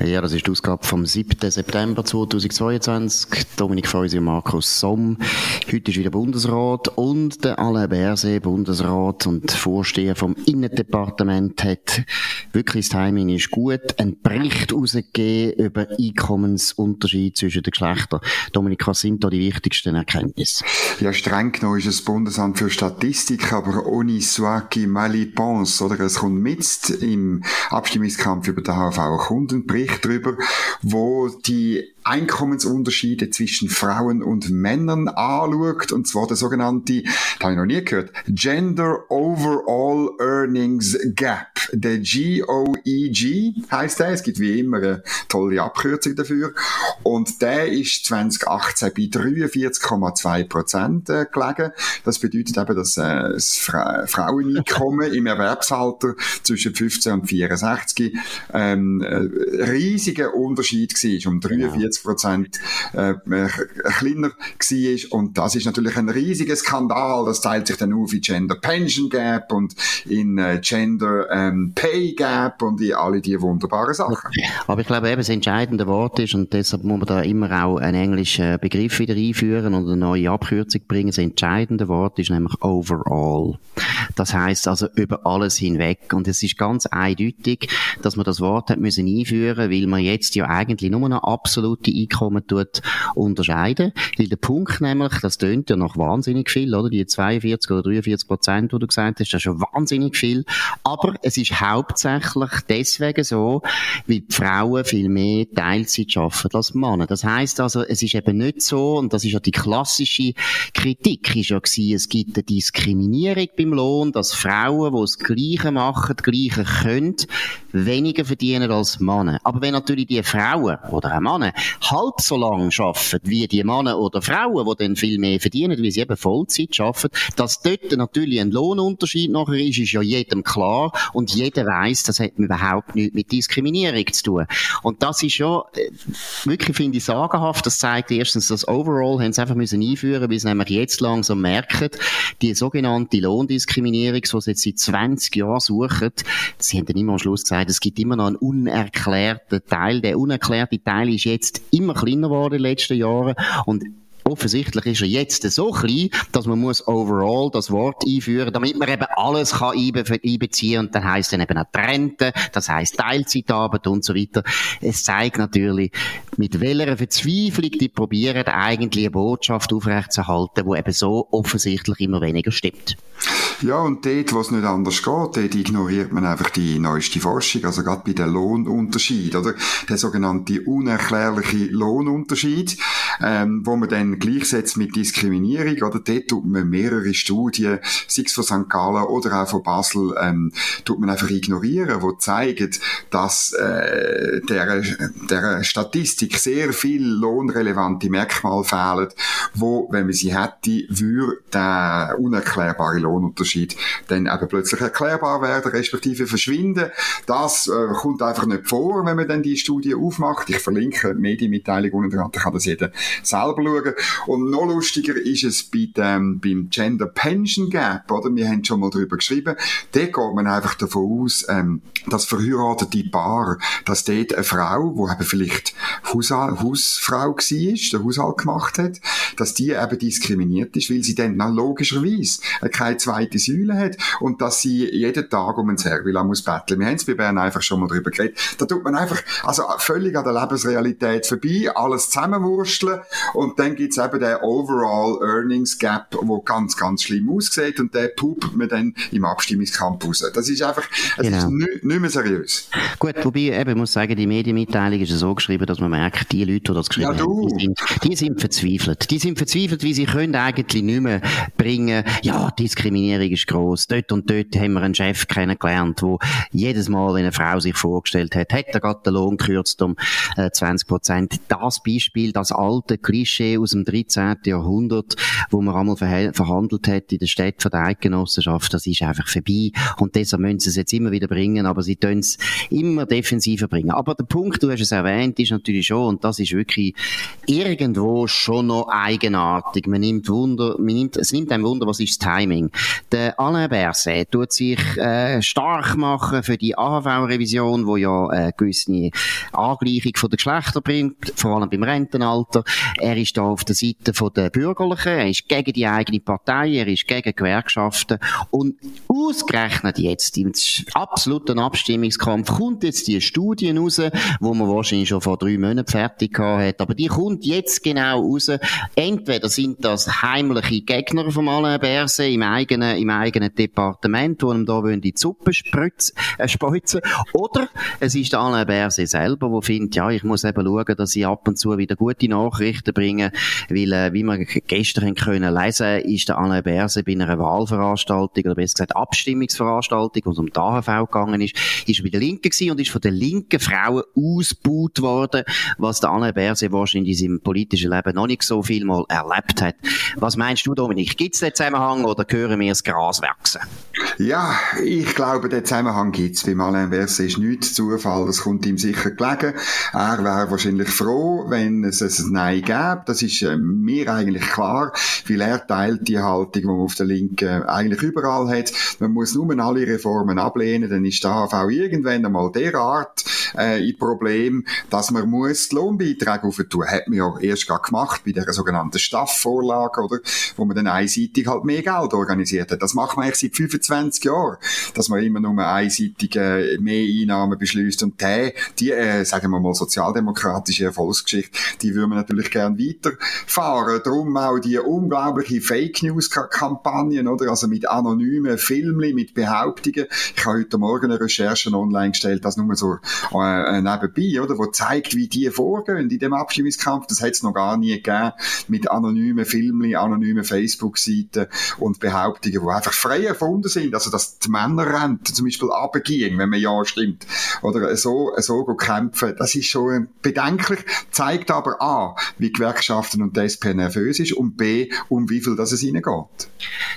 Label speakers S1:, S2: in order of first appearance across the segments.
S1: Ja, das ist die Ausgabe vom 7. September 2022. Dominik Feusi und Markus Somm. Heute ist wieder Bundesrat und der Alain Berset, Bundesrat und Vorsteher vom Innendepartement, hat wirklich das Timing ist gut, einen Bericht herausgegeben über Einkommensunterschied zwischen den Geschlechtern. Dominik, was sind da die wichtigsten Erkenntnisse?
S2: Ja, streng genommen ist es Bundesamt für Statistik, aber ohne Suaki Malipons, oder? Es kommt mit im Abstimmungskampf über den HV ein Kundenbericht Bericht darüber, wo die Einkommensunterschiede zwischen Frauen und Männern anschaut, und zwar der sogenannte, das habe ich noch nie gehört, Gender Overall Earnings Gap. Der GOEG heißt der, es gibt wie immer eine tolle Abkürzung dafür, und der ist 2018 bei 43,2 Prozent äh, gelegen. Das bedeutet eben, dass äh, das Fra Fraueneinkommen im Erwerbsalter zwischen 15 und 64 ähm, äh, riesiger Unterschied war, um 43 Prozent äh, kleiner war. Und das ist natürlich ein riesiger Skandal. Das teilt sich dann auf in Gender Pension Gap und in äh, Gender ähm, Pay Gap und in alle diese wunderbaren Sachen.
S1: Aber ich glaube eben, das entscheidende Wort ist, und deshalb muss man da immer auch einen englischen Begriff wieder einführen und eine neue Abkürzung bringen. Das entscheidende Wort ist nämlich overall. Das heißt also über alles hinweg. Und es ist ganz eindeutig, dass man das Wort hat müssen einführen, weil man jetzt ja eigentlich nur noch absolute Einkommen tut unterscheiden. Weil der Punkt nämlich, das tönt ja noch wahnsinnig viel, oder? Die 42 oder 43 Prozent, die du gesagt hast, das ist schon wahnsinnig viel. Aber es ist hauptsächlich deswegen so, weil die Frauen viel mehr Teilzeit arbeiten als Männer. Das heißt also, es ist eben nicht so, und das ist ja die klassische Kritik, ist ja gewesen, es gibt eine Diskriminierung beim Lohn, dass Frauen, die das Gleiche machen, das Gleiche können, weniger verdienen als Männer. Aber wenn natürlich die Frauen oder auch Männer halb so lang arbeiten wie die Männer oder Frauen, die dann viel mehr verdienen, wie sie eben Vollzeit arbeiten, dass dort natürlich ein Lohnunterschied nachher ist, ist ja jedem klar und jeder weiß, das hat überhaupt nichts mit Diskriminierung zu tun. Und das ist ja äh, wirklich, finde ich, sagenhaft. Das zeigt erstens, dass Overall haben sie einfach müssen einführen, weil sie nämlich jetzt langsam merken, die sogenannte Lohndiskriminierung, die sie jetzt seit 20 Jahren suchen, sie haben dann immer am Schluss gesagt, es gibt immer noch einen unerklärten Teil. Der unerklärte Teil ist jetzt immer kleiner geworden in den letzten Jahren. Und Offensichtlich ist er jetzt so klein, dass man muss overall das Wort einführen, damit man eben alles kann einbeziehen und dann heißt dann eben auch Trente, das heißt Teilzeitarbeit und so weiter. Es zeigt natürlich, mit welcher Verzweiflung die probieren, eigentlich eine Botschaft aufrechtzuerhalten, die eben so offensichtlich immer weniger stimmt.
S2: Ja, und dort, wo es nicht anders geht, dort ignoriert man einfach die neueste Forschung, also gerade bei den Lohnunterschied, oder? Der sogenannte unerklärliche Lohnunterschied, ähm, wo man dann gleichsetzt mit Diskriminierung, oder? Dort tut man mehrere Studien, sei es von St. Gallen oder auch von Basel, ähm, tut man einfach ignorieren, wo zeigen, dass äh, der, der Statistik sehr viel lohnrelevante Merkmale fehlen, wo, wenn man sie hätte, würde der unerklärbare Lohnunterschied dann eben plötzlich erklärbar werden, respektive verschwinden. Das äh, kommt einfach nicht vor, wenn man dann die Studie aufmacht. Ich verlinke die Medienmitteilung unten dran, da kann das jeder selber schauen. Und noch lustiger ist es bei dem, beim Gender Pension Gap, oder? Wir haben schon mal darüber geschrieben. Da geht man einfach davon aus, ähm, dass verheiratete Paar, dass dort eine Frau, die eben vielleicht Hausfrau war, den Haushalt gemacht hat, dass die eben diskriminiert ist, weil sie dann logischerweise keine zweite Säule hat und dass sie jeden Tag um ein Servila muss betteln. Wir haben es bei Bern einfach schon mal darüber geredet. Da tut man einfach, also völlig an der Lebensrealität vorbei, alles zusammenwursteln und dann gibt's eben den Overall Earnings Gap, wo ganz, ganz schlimm aussieht und den pupt man dann im Abstimmungskampf raus. Das ist einfach, es genau. ist nicht, nicht mehr seriös.
S1: Gut, wobei, eben, ich muss sagen, die Medienmitteilung ist so geschrieben, dass man merkt, die Leute, die das geschrieben ja, haben, die sind, die sind verzweifelt. Die sind verzweifelt, weil sie können eigentlich nicht mehr bringen, ja, Diskriminierung ist gross. Dort und dort haben wir einen Chef kennengelernt, wo jedes Mal, wenn eine Frau sich vorgestellt hat, hat er gerade den Lohn gekürzt um äh, 20 Prozent. Das Beispiel, das alte Klischee aus dem dem 13. Jahrhundert, wo man einmal verhandelt hat in der Stadt von der Eidgenossenschaft, das ist einfach vorbei. Und deshalb müssen sie es jetzt immer wieder bringen, aber sie tun es immer defensiver bringen. Aber der Punkt, du hast es erwähnt, ist natürlich schon, und das ist wirklich irgendwo schon noch eigenartig. Man nimmt Wunder, man nimmt, es nimmt einem Wunder, was ist das Timing. Der Alain Berset tut sich äh, stark machen für die AHV-Revision, wo ja äh, gewisse Angleichung von der Geschlechter bringt, vor allem beim Rentenalter. Er ist da auf der Seite von der Bürgerlichen, er ist gegen die eigene Partei, er ist gegen Gewerkschaften und ausgerechnet jetzt im absoluten Abstimmungskampf kommt jetzt die Studie raus, wo man wahrscheinlich schon vor drei Monaten fertig hat, aber die kommt jetzt genau raus. Entweder sind das heimliche Gegner vom Alain Berset im eigenen, im eigenen Departement, die ihm da in die Suppe spritzen, äh, speuzen, oder es ist der Alain Berset selber, der findet, ja, ich muss eben schauen, dass ich ab und zu wieder gute Nachrichten bringe, weil, äh, wie wir gestern können lesen, ist der Alain Berset bei einer Wahlveranstaltung, oder besser gesagt Abstimmungsveranstaltung, wo es um die AHV gegangen ist, ist bei der Linken gewesen und ist von den linken Frauen ausgebaut worden, was der Alain Berset wahrscheinlich in seinem politischen Leben noch nicht so viel mal erlebt hat. Was meinst du, Dominik? Gibt es den Zusammenhang oder hören wir das Gras wachsen?
S2: Ja, ich glaube, den Zusammenhang gibt es. Beim Alain Berset ist nichts Zufall, das kommt ihm sicher gelegen. Er wäre wahrscheinlich froh, wenn es ein Nein gäbe. Das ist äh, mir eigentlich klar, weil er teilt die Haltung, die man auf der Linken eigentlich überall hat. Man muss nur alle Reformen ablehnen, dann ist der AV irgendwann einmal derart äh, in Problem, dass man muss die Lohnbeiträge aufentun. Hat man ja erst gerade gemacht bei der sogenannten Staffvorlage, oder? Wo man dann einseitig halt mehr Geld organisiert hat. Das macht man eigentlich seit 25 Jahren, dass man immer nur einseitig äh, mehr Einnahmen beschließt. Und die, die äh, sagen wir mal, sozialdemokratische Erfolgsgeschichte, die würden wir natürlich gern weiterfahren. Darum auch die unglaubliche Fake News Kampagnen, oder? Also mit anonymen Filmen, mit Behauptungen. Ich habe heute Morgen eine Recherche online gestellt, das nur so äh, nebenbei, oder? Wo zeigt, wie die vorgehen in dem Abstimmungskampf. Das hat es noch gar nie gegeben. Mit anonymen Filmen, anonymen Facebook-Seiten und Behauptungen, die einfach frei erfunden sind. Also, dass die Männerrente zum Beispiel abgehen, wenn man ja stimmt. Oder so, so kämpfen. Das ist schon bedenklich, zeigt aber A, wie Gewerkschaften und die SP nervös ist und B, um wie viel das es ihnen geht.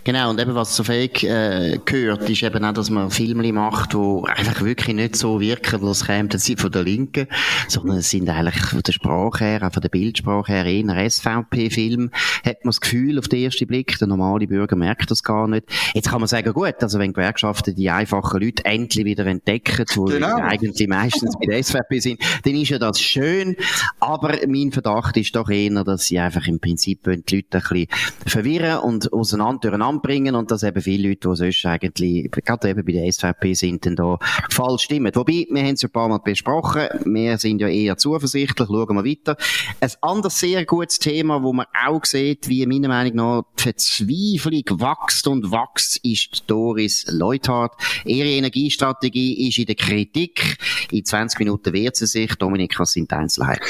S1: Genau, und eben was zu Fake äh, gehört, ist eben auch, dass man Filme macht, die einfach wirklich nicht so wirken, als kämen sie von der Linken, sondern es sind eigentlich von der Sprache her, auch von der Bildsprache her eher SVP-Film. Hat man das Gefühl auf den ersten Blick, der normale Bürger merkt das gar nicht. Jetzt kann man sagen, gut, also wenn Gewerkschaften die einfachen Leute endlich wieder entdecken, die genau. eigentlich meistens bei der SVP sind, dann ist ja das schön, aber mein Verdacht ist doch eher, dass sie einfach im Prinzip die Leute ein bisschen verwirren und auseinander durcheinander bringen und dass eben viele Leute, die sonst eigentlich, gerade eben bei der SVP sind, dann da falsch stimmen. Wobei, wir haben es ja ein paar Mal besprochen, wir sind ja eher zuversichtlich, schauen wir weiter. Ein anderes sehr gutes Thema, wo man auch sieht, wie meiner Meinung nach die Verzweiflung wächst und wächst, ist Doris Leuthard. Ihre Energiestrategie ist in der Kritik. In 20 Minuten wehrt sie sich. Dominik, was sind die Einzelheiten?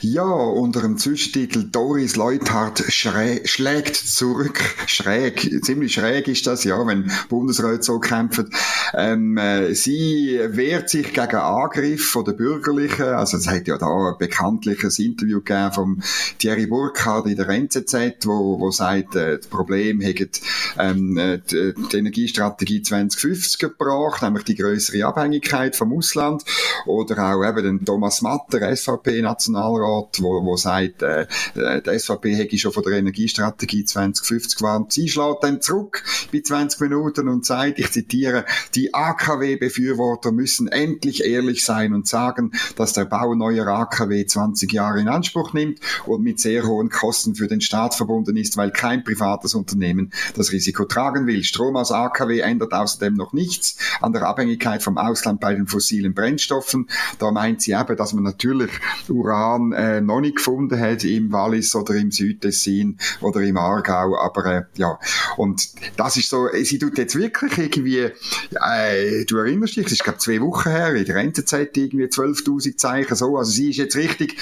S2: Ja, unter dem Zwischentitel Doris Leuthard schlägt zurück. Schräg, ziemlich schräg ist das, ja, wenn Bundesräte so kämpfen. Ähm, äh, sie wehrt sich gegen Angriff von der Bürgerlichen. Also es hat ja da ein bekanntliches Interview gegeben vom Thierry Burkhardt in der NZZ, wo, wo sagt, äh, das Problem hätte ähm, äh, die, die Energiestrategie 2050 gebracht, nämlich die größere Abhängigkeit vom Ausland. Oder auch eben den Thomas Matter, SVP-Nationalrat, wo, wo sagt, äh, äh die SVP hätte schon von der Energiestrategie 2050 gewarnt. Sie schlägt dann zurück bei 20 Minuten und sagt, ich zitiere, die AKW-Befürworter müssen endlich ehrlich sein und sagen, dass der Bau neuer AKW 20 Jahre in Anspruch nimmt und mit sehr hohen Kosten für den Staat verbunden ist, weil kein privates Unternehmen das Risiko tragen will. Strom aus AKW ändert außerdem noch nichts an der Abhängigkeit vom Ausland bei den fossilen Brennstoffen. Da meint sie eben, dass man natürlich Uran äh, noch nicht gefunden hat im Wallis oder im Südtessin oder im Aargau, aber äh, ja, und das ist so, sie tut jetzt wirklich irgendwie, äh, du erinnerst dich, das ist glaube zwei Wochen her, in der NZZ irgendwie 12.000 Zeichen so, also sie ist jetzt richtig,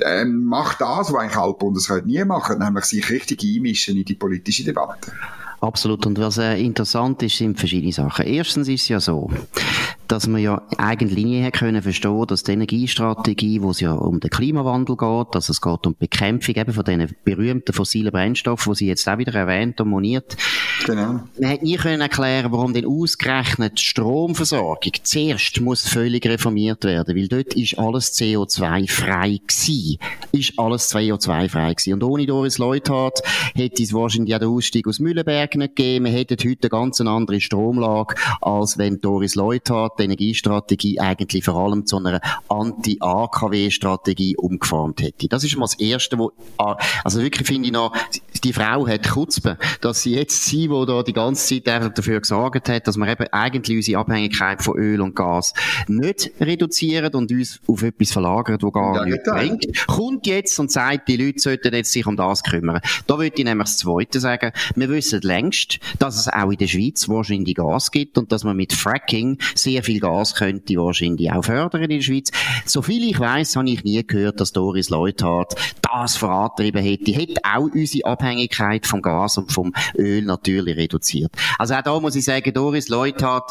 S2: ähm, macht das, was eigentlich alle nie machen, nämlich sich richtig einmischen in die politische Debatte.
S1: Absolut. Und was äh, interessant ist, sind verschiedene Sachen. Erstens ist es ja so, dass man ja eigentlich nie können verstehen, dass die Energiestrategie, wo es ja um den Klimawandel geht, dass es geht um die Bekämpfung eben von diesen berühmten fossilen Brennstoffen, die sie jetzt auch wieder erwähnt und moniert. Genau. Man hat nie können erklären, warum denn ausgerechnet die Stromversorgung zuerst muss völlig reformiert werden, weil dort ist alles CO2-frei gewesen. Ist alles CO2-frei gewesen. Und ohne Doris Leuthard hätte es wahrscheinlich auch den Ausstieg aus Mühlenberg nicht gegeben. Wir hätten heute eine ganz andere Stromlage, als wenn Doris Leuthard die Energiestrategie eigentlich vor allem zu einer Anti-AKW-Strategie umgeformt hätte. Das ist mal das Erste, wo, ah, also wirklich finde ich noch, die Frau hat Kutzbe, dass sie jetzt sie, wo da die ganze Zeit dafür gesorgt hat, dass wir eben eigentlich unsere Abhängigkeit von Öl und Gas nicht reduzieren und uns auf etwas verlagern, wo gar ja, nicht bringt, kommt jetzt und sagt, die Leute sollten jetzt sich um das kümmern. Da würde ich nämlich das Zweite sagen, wir wissen längst, dass es auch in der Schweiz wahrscheinlich Gas gibt und dass man mit Fracking sehr viel Gas könnte wahrscheinlich auch fördern in der Schweiz. Soviel ich weiß, habe ich nie gehört, dass Doris Leuthard das vorantrieben hätte. Hätte auch unsere Abhängigkeit vom Gas und vom Öl natürlich reduziert. Also auch da muss ich sagen, Doris Leuthard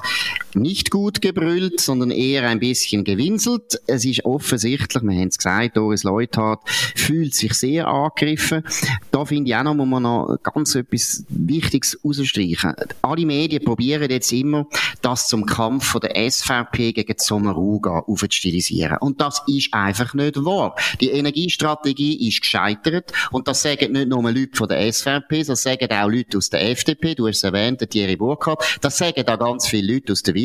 S1: nicht gut gebrüllt, sondern eher ein bisschen gewinselt. Es ist offensichtlich, wir haben es gesagt, Doris Leuthard fühlt sich sehr angegriffen. Da finde ich auch noch, muss man noch ganz etwas Wichtiges rausstreichen. Alle Medien probieren jetzt immer, das zum Kampf von der SVP gegen Sommaruga aufzustilisieren. Und das ist einfach nicht wahr. Die Energiestrategie ist gescheitert und das sagen nicht nur Leute von der SVP, das sagen auch Leute aus der FDP, du hast es erwähnt, Thierry Burkhardt, das sagen da ganz viele Leute aus der Wirtschaft.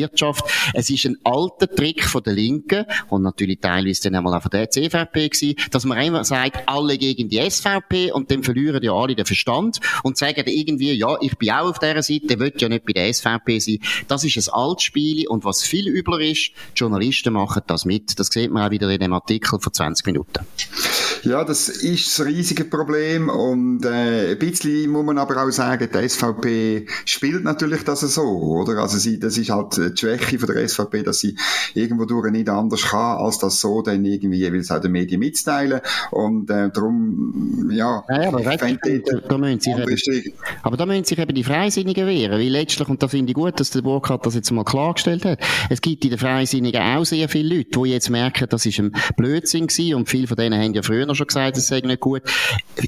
S1: Es ist ein alter Trick von der Linken und natürlich teilweise dann einmal auch von der CVP gewesen, dass man immer sagt, alle gegen die SVP und dann verlieren ja alle den Verstand und sagen irgendwie, ja, ich bin auch auf dieser Seite, will ja nicht bei der SVP sein. Das ist ein altes Spiel und was viel übler ist, die Journalisten machen das mit. Das sieht man auch wieder in dem Artikel von 20 Minuten.
S2: Ja, das ist das riesige Problem und äh, ein bisschen muss man aber auch sagen, die SVP spielt natürlich das so, oder? Also sie, das ist halt die Schwäche von der SVP, dass sie irgendwo durch nicht anders kann, als das so dann irgendwie jeweils auch den Medien mitzuteilen und äh, darum, ja,
S1: ja aber, weißt, da, da müssen sich eben, aber da müssen sich eben die Freisinnigen wehren, weil letztlich, und da finde ich gut, dass der Burkhardt das jetzt mal klargestellt hat, es gibt in den Freisinnigen auch sehr viele Leute, die jetzt merken, das ist ein Blödsinn gewesen und viele von denen haben ja früher schon gesagt, es sei nicht gut.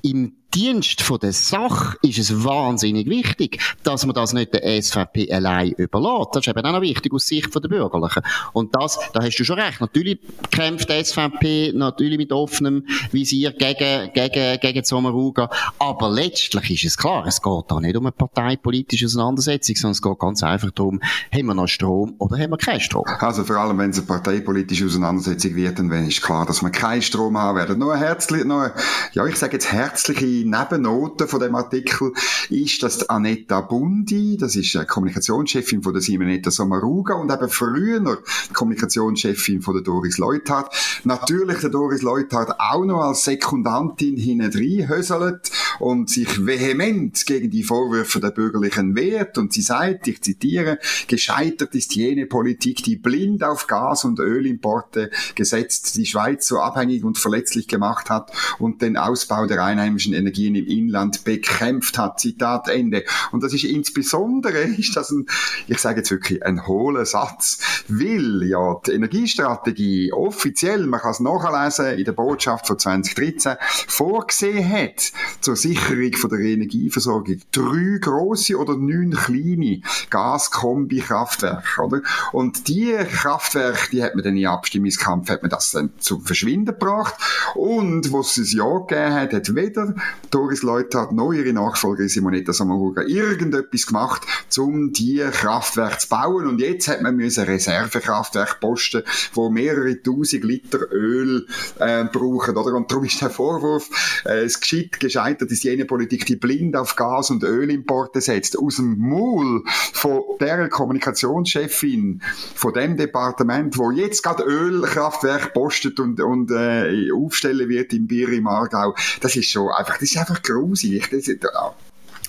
S1: Im Dienst von der Sache ist es wahnsinnig wichtig, dass man das nicht der SVP allein überlässt. Das ist eben auch noch wichtig aus Sicht der Bürgerlichen. Und das, da hast du schon recht. Natürlich kämpft die SVP natürlich mit offenem Visier gegen, gegen, gegen Sommaruga. Aber letztlich ist es klar, es geht da nicht um eine parteipolitische Auseinandersetzung, sondern es geht ganz einfach darum, haben wir noch Strom oder haben wir keinen Strom?
S2: Also vor allem, wenn es eine parteipolitische Auseinandersetzung wird, dann ist klar, dass wir keinen Strom haben werden. Nur herzlich, nur, ja, ich sage jetzt herzliche Nebennote von dem Artikel ist, dass Anetta Bundi, das ist Kommunikationschefin von der Simonetta Sommaruga und eben früher Kommunikationschefin von der Doris Leuthard, natürlich der Doris Leuthard auch noch als Sekundantin hinten höselt und sich vehement gegen die Vorwürfe der Bürgerlichen wehrt und sie sagt, ich zitiere, gescheitert ist jene Politik, die blind auf Gas- und Ölimporte gesetzt, die Schweiz so abhängig und verletzlich gemacht hat und den Ausbau der einheimischen Energie Energien im Inland bekämpft hat. Zitat Ende. Und das ist insbesondere, ist das ein, ich sage jetzt wirklich ein hohler Satz, weil ja die Energiestrategie offiziell, man kann es nachlesen in der Botschaft von 2013, vorgesehen hat zur Sicherung von der Energieversorgung drei große oder neun kleine Gaskombi-Kraftwerke, oder? Und die Kraftwerke, die hat man dann in Abstimmungskampf, hat man das dann zum Verschwinden gebracht. Und, wo es Jahr gegeben hat, hat weder Doris Leuthard noch ihre Nachfolgerin Simonetta Sommaruga irgendetwas gemacht, um die Kraftwerke zu bauen. Und jetzt hat man müssen Reservekraftwerke posten, wo mehrere tausend Liter Öl äh, brauchen, oder? Und darum ist der Vorwurf, äh, es geschieht gescheitert ist jene Politik, die blind auf Gas- und Ölimporte setzt. Aus dem Maul von der Kommunikationschefin von dem Departement, wo jetzt gerade Ölkraftwerk postet und, und äh, aufstellen wird im Bier im Aargau. Das ist schon einfach, das ist einfach gruselig. Das,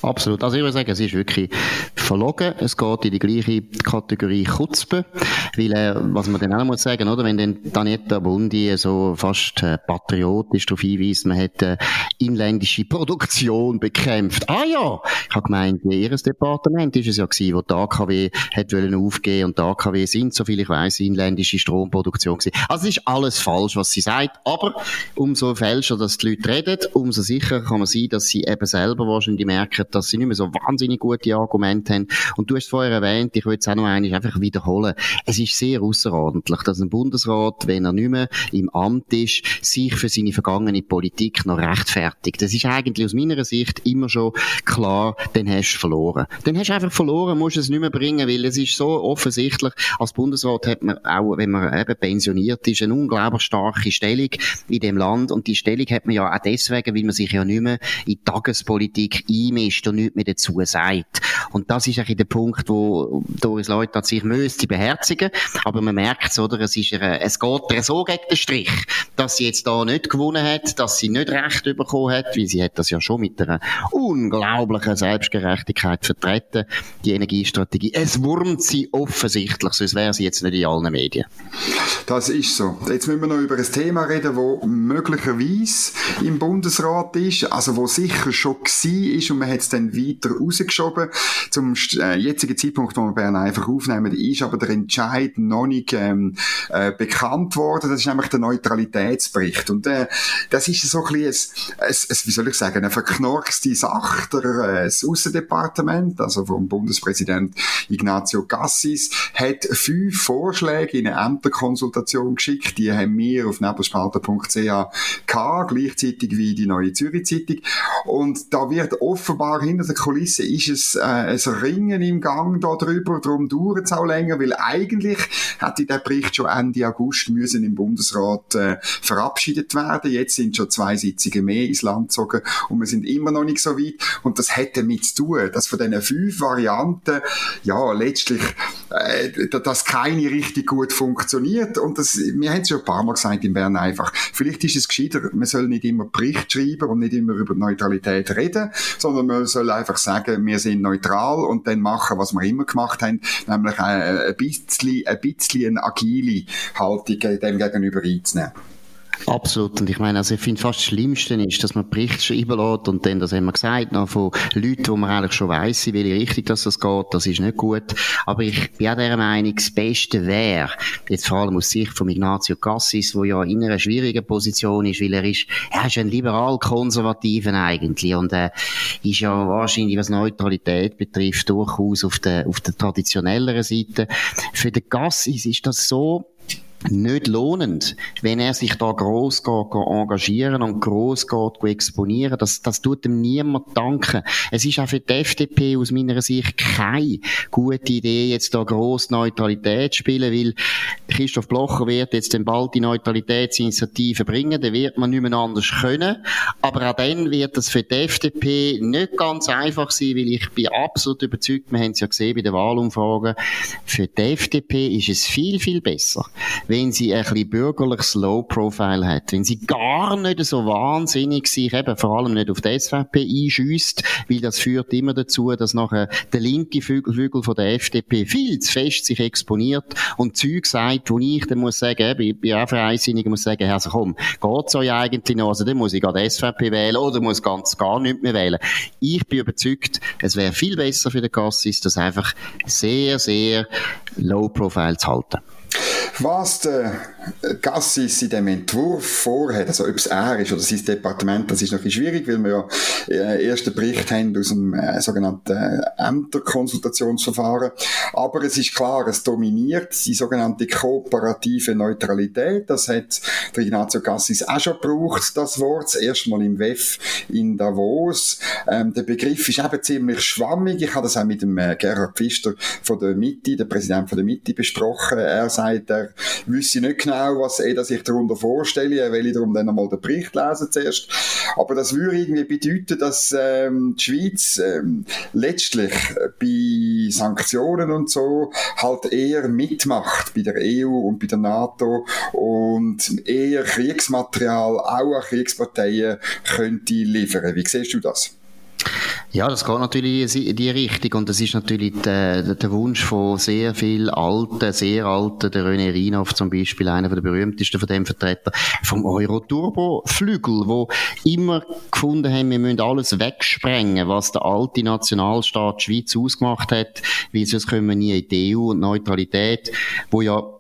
S1: Absolut. Also ich würde sagen, es ist wirklich verlogen. Es geht in die gleiche Kategorie Kutzpe. Weil, äh, was man dann auch muss sagen, oder, wenn dann Danietta Bundi so fast äh, patriotisch darauf hinweist, man hätte äh, inländische Produktion bekämpft. Ah ja, ich habe gemeint, ihr Departement ist es ja gewesen, wo die AKW hat wollen aufgeben und die AKW sind, soviel ich weiß, inländische Stromproduktion gewesen. Also es ist alles falsch, was sie sagt, aber umso fälscher, dass die Leute reden, umso sicherer kann man sein, dass sie eben selber wahrscheinlich merken, dass sie nicht mehr so wahnsinnig gute Argumente haben. Und du hast vorher erwähnt, ich will es auch noch einmal einfach wiederholen. Es ist sehr außerordentlich, dass ein Bundesrat, wenn er nicht mehr im Amt ist, sich für seine vergangene Politik noch rechtfertigt. Das ist eigentlich aus meiner Sicht immer schon klar, dann hast du verloren. Dann hast du einfach verloren, musst es nicht mehr bringen, weil es ist so offensichtlich, als Bundesrat hat man auch, wenn man eben pensioniert ist, eine unglaublich starke Stellung in dem Land und die Stellung hat man ja auch deswegen, weil man sich ja nicht mehr in die Tagespolitik einmischt und nichts mehr dazu sagt. Und das ist eigentlich der Punkt, wo Doris Leuthard sich müsste beherzigen. Aber man merkt es, oder? Es ist, äh, es geht so gegen den Strich, dass sie jetzt da nicht gewonnen hat, dass sie nicht Recht bekommen hat, weil sie hat das ja schon mit einer unglaublichen Selbstgerechtigkeit vertreten, die Energiestrategie. Es wurmt sie offensichtlich, sonst wäre sie jetzt nicht in allen Medien.
S2: Das ist so. Jetzt müssen wir noch über ein Thema reden, wo möglicherweise im Bundesrat ist, also wo sicher schon war und man hat es dann weiter rausgeschoben. Zum äh, jetzigen Zeitpunkt, wo wir Bern einfach aufnehmen, ist aber der Entscheid noch nicht ähm, äh, bekannt worden. Das ist nämlich der Neutralitätsbericht. Und äh, das ist so ein bisschen, ein, ein, wie soll ich sagen, eine verknorkste Sache. Der, äh, das Außendepartement, also vom Bundespräsident Ignazio Cassis, hat fünf Vorschläge in eine Ämterkonsultation geschickt. Die haben wir auf nebelspalter.ch gleichzeitig wie die neue Zürich Zeitung. Und da wird offenbar hinter der Kulisse ist es äh, ein Ringen im Gang da drüber, darum dauert es auch länger, weil eigentlich hätte der Bericht schon Ende August müssen im Bundesrat äh, verabschiedet werden. Jetzt sind schon zwei Sitzungen mehr ins Land gezogen und wir sind immer noch nicht so weit. Und das hätte damit zu tun, dass von diesen fünf Varianten ja letztlich äh, dass keine richtig gut funktioniert. Und das, wir haben es schon ein paar Mal gesagt in Bern einfach. Vielleicht ist es gescheiter, man soll nicht immer Bericht schreiben und nicht immer über Neutralität reden, sondern man soll einfach sagen, wir sind neutral und dann machen, was wir immer gemacht haben, nämlich äh, ein bisschen, ein bisschen eine agile Haltung dem gegenüber einzunehmen.
S1: Absolut. Und ich meine, also ich finde fast das Schlimmste ist, dass man Bericht schreiben lässt und dann, das haben wir gesagt, noch von Leuten, wo man eigentlich schon weiss, in welche Richtung dass das geht, das ist nicht gut. Aber ich bin auch der Meinung, das Beste wäre, jetzt vor allem aus Sicht von Ignazio Cassis, wo ja in einer schwierigen Position ist, weil er ist, er ist ein liberal-konservativen eigentlich und äh, ist ja wahrscheinlich, was Neutralität betrifft, durchaus auf der, auf der traditionelleren Seite. Für den Cassis ist das so, nicht lohnend, wenn er sich da gross geht, geht engagieren und gross geht, exponieren. Das, das tut ihm niemand danken. Es ist auch für die FDP aus meiner Sicht keine gute Idee, jetzt da gross Neutralität zu spielen, weil Christoph Blocher wird jetzt dann bald die Neutralitätsinitiative bringen, dann wird man nicht mehr anders können. Aber auch dann wird das für die FDP nicht ganz einfach sein, weil ich bin absolut überzeugt, wir haben es ja gesehen bei den Wahlumfragen, für die FDP ist es viel, viel besser, wenn sie ein bisschen bürgerliches Low-Profile hat, wenn sie gar nicht so wahnsinnig sich eben vor allem nicht auf die SVP einschüsst, weil das führt immer dazu, dass nachher der linke Flügel, von der FDP viel zu fest sich exponiert und Zeug sagt, wo ich dann muss sagen, eben, ich bin auch freisinnig, muss sagen, also komm, geht's euch eigentlich noch, also dann muss ich gerade SVP wählen oder muss ganz gar nicht mehr wählen. Ich bin überzeugt, es wäre viel besser für den Cassis, das einfach sehr, sehr low profile zu halten.
S2: Was der Gassis in dem Entwurf vorhat, also ob es er ist oder sein Departement, das ist noch ein bisschen schwierig, weil wir ja äh, ersten Bericht haben aus dem äh, sogenannten äh, Ämterkonsultationsverfahren. Aber es ist klar, es dominiert die sogenannte kooperative Neutralität. Das hat der Ignazio Gassis auch schon gebraucht, das Wort. Das erste Mal im WEF in Davos. Ähm, der Begriff ist eben ziemlich schwammig. Ich habe das auch mit dem Gerhard Pfister von der Mitte, der Präsident von der Mitte, besprochen. Er sagt, er wüsste nicht genau, was er sich darunter vorstelle. Er will darum dann einmal den Bericht lesen zuerst. Aber das würde irgendwie bedeuten, dass ähm, die Schweiz ähm, letztlich bei Sanktionen und so halt eher mitmacht bei der EU und bei der NATO und eher Kriegsmaterial auch an Kriegsparteien könnte liefern. Wie siehst du das?
S1: Ja, das geht natürlich in die Richtung und das ist natürlich der, der Wunsch von sehr vielen alten, sehr alten, der René Reinhoff zum Beispiel, einer der berühmtesten von dem Vertreter, vom Euro-Turbo-Flügel, wo immer gefunden haben, wir müssen alles wegsprengen, was der alte Nationalstaat Schweiz ausgemacht hat, weil sonst kommen wir nie in die EU und Neutralität, wo ja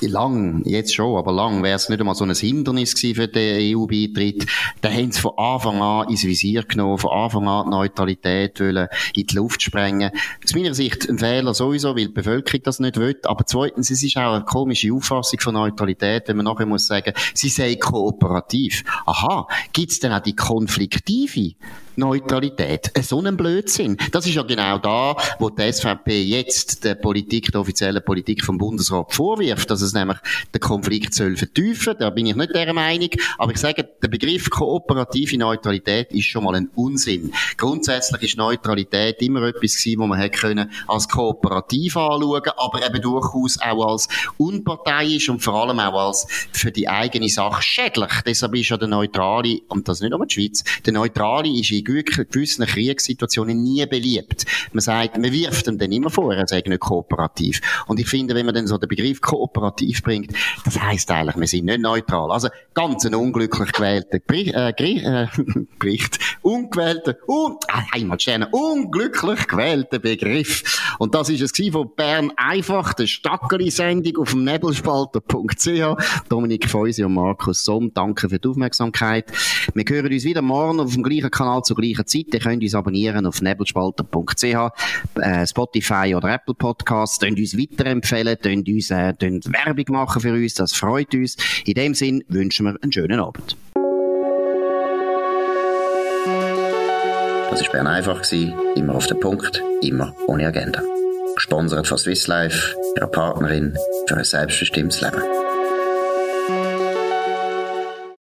S1: lang, jetzt schon, aber lang wäre es nicht einmal so ein Hindernis gewesen für den EU-Beitritt. Da haben sie von Anfang an ins Visier genommen, von Anfang an die Neutralität wollen in die Luft sprengen. Aus meiner Sicht ein Fehler sowieso, weil die Bevölkerung das nicht will. Aber zweitens, es ist auch eine komische Auffassung von Neutralität, wenn man nachher muss sagen, sie sei kooperativ. Aha, gibt's denn auch die konfliktive Neutralität. Äh, so ein Blödsinn. Das ist ja genau da, wo die SVP jetzt der Politik, der offiziellen Politik vom Bundesrat vorwirft, dass es nämlich den Konflikt soll vertiefen. Da bin ich nicht der Meinung. Aber ich sage, der Begriff kooperative Neutralität ist schon mal ein Unsinn. Grundsätzlich ist Neutralität immer etwas gewesen, wo man hätte können als kooperativ anschauen, aber eben durchaus auch als unparteiisch und vor allem auch als für die eigene Sache schädlich. Deshalb ist ja der Neutrale, und das nicht nur die Schweiz, der Neutrale ist in gewissen Kriegssituationen nie beliebt. Man sagt, man wirft ihm dann immer vor, er sei nicht kooperativ. Und ich finde, wenn man dann so den Begriff kooperativ bringt, das heisst eigentlich, wir sind nicht neutral. Also ganz ein unglücklich gewählter Bericht, äh, äh, Bericht ungewählter, un, äh, einmal Sterne, unglücklich gewählter Begriff. Und das ist es von Bern einfach, der Stackeli-Sendung auf dem nebelspalter.ch. Dominik Feusi und Markus Somm, danke für die Aufmerksamkeit. Wir hören uns wieder morgen auf dem gleichen Kanal zur gleichen Zeit. Ihr könnt uns abonnieren auf nebelspalter.ch, äh, Spotify oder Apple Podcasts. Könnt uns weiterempfehlen, könnt uns äh, könnt Werbung machen für uns, das freut uns. In dem Sinn wünschen wir einen schönen Abend.
S3: Das war Bern einfach, immer auf den Punkt, immer ohne Agenda. Gesponsert von Swiss Life, ihrer Partnerin für ein selbstbestimmtes Leben.